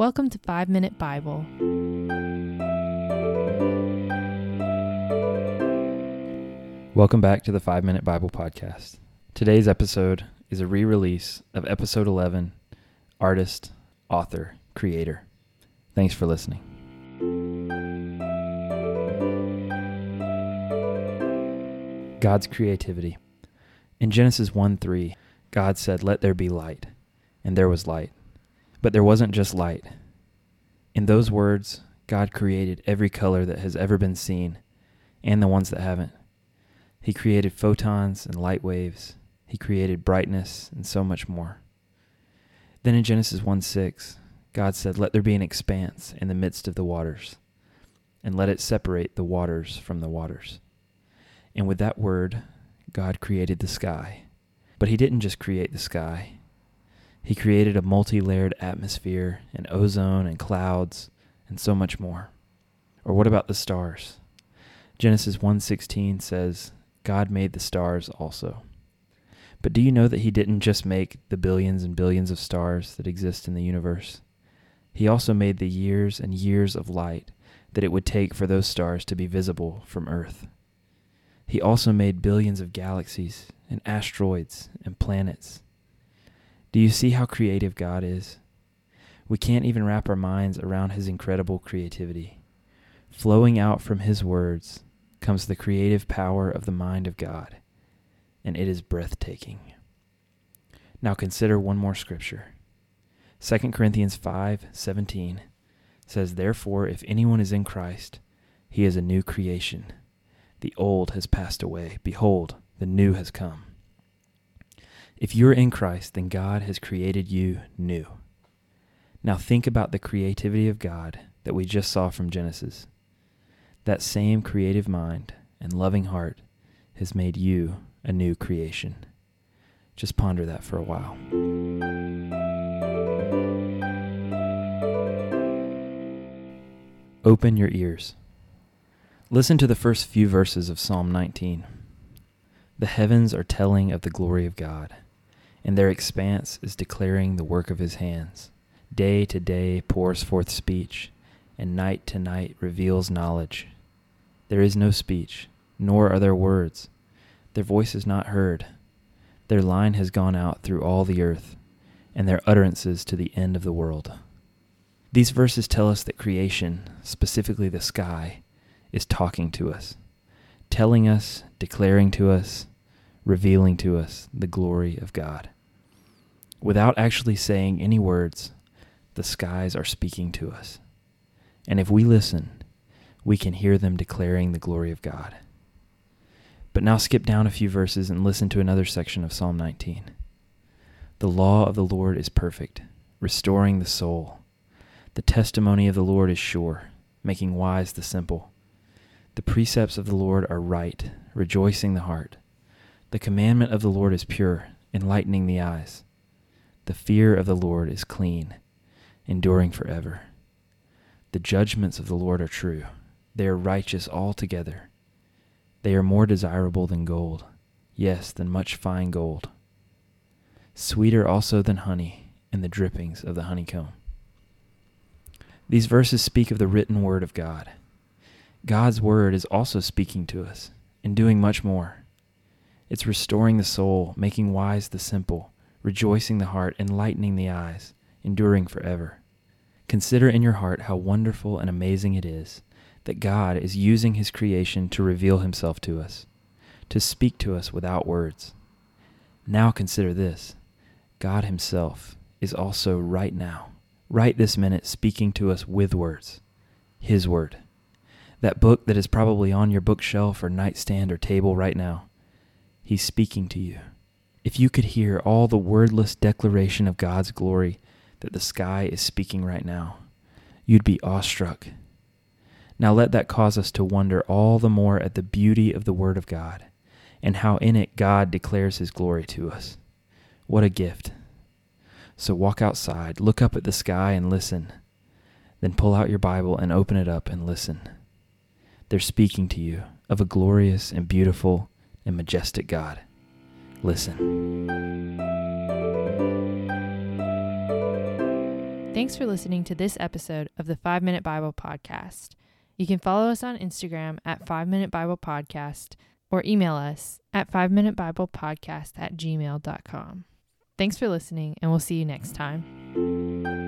Welcome to 5 Minute Bible. Welcome back to the 5 Minute Bible Podcast. Today's episode is a re release of episode 11 Artist, Author, Creator. Thanks for listening. God's creativity. In Genesis 1 3, God said, Let there be light, and there was light. But there wasn't just light. In those words, God created every color that has ever been seen, and the ones that haven't. He created photons and light waves. He created brightness and so much more. Then in Genesis 1 6, God said, Let there be an expanse in the midst of the waters, and let it separate the waters from the waters. And with that word, God created the sky. But He didn't just create the sky, He created a multi layered atmosphere, and ozone, and clouds, and so much more. Or what about the stars? Genesis 1:16 says, God made the stars also. But do you know that he didn't just make the billions and billions of stars that exist in the universe? He also made the years and years of light that it would take for those stars to be visible from Earth. He also made billions of galaxies and asteroids and planets. Do you see how creative God is? We can't even wrap our minds around his incredible creativity. Flowing out from his words comes the creative power of the mind of God, and it is breathtaking. Now consider one more scripture. 2 Corinthians 5:17 says, "Therefore if anyone is in Christ, he is a new creation. The old has passed away; behold, the new has come." If you're in Christ, then God has created you new. Now think about the creativity of God that we just saw from Genesis. That same creative mind and loving heart has made you a new creation. Just ponder that for a while. Open your ears. Listen to the first few verses of Psalm 19. The heavens are telling of the glory of God, and their expanse is declaring the work of his hands. Day to day pours forth speech, and night to night reveals knowledge. There is no speech, nor are there words. Their voice is not heard. Their line has gone out through all the earth, and their utterances to the end of the world. These verses tell us that creation, specifically the sky, is talking to us, telling us, declaring to us, revealing to us the glory of God. Without actually saying any words, the skies are speaking to us. And if we listen, we can hear them declaring the glory of God. But now skip down a few verses and listen to another section of Psalm 19. The law of the Lord is perfect, restoring the soul. The testimony of the Lord is sure, making wise the simple. The precepts of the Lord are right, rejoicing the heart. The commandment of the Lord is pure, enlightening the eyes. The fear of the Lord is clean, enduring forever. The judgments of the Lord are true, they are righteous altogether. They are more desirable than gold, yes, than much fine gold. Sweeter also than honey and the drippings of the honeycomb. These verses speak of the written word of God. God's word is also speaking to us and doing much more. It's restoring the soul, making wise the simple, rejoicing the heart, enlightening the eyes, enduring forever. Consider in your heart how wonderful and amazing it is that God is using his creation to reveal himself to us, to speak to us without words. Now consider this God himself is also right now right this minute speaking to us with words, His Word. That book that is probably on your bookshelf or nightstand or table right now, He's speaking to you. If you could hear all the wordless declaration of God's glory that the sky is speaking right now, you'd be awestruck. Now let that cause us to wonder all the more at the beauty of the Word of God and how in it God declares His glory to us. What a gift. So walk outside, look up at the sky and listen. Then pull out your Bible and open it up and listen. They're speaking to you of a glorious and beautiful and majestic God. Listen. Thanks for listening to this episode of the 5 Minute Bible Podcast. You can follow us on Instagram at 5 Minute Bible Podcast or email us at 5 Minute Bible Podcast at gmail.com. Thanks for listening, and we'll see you next time.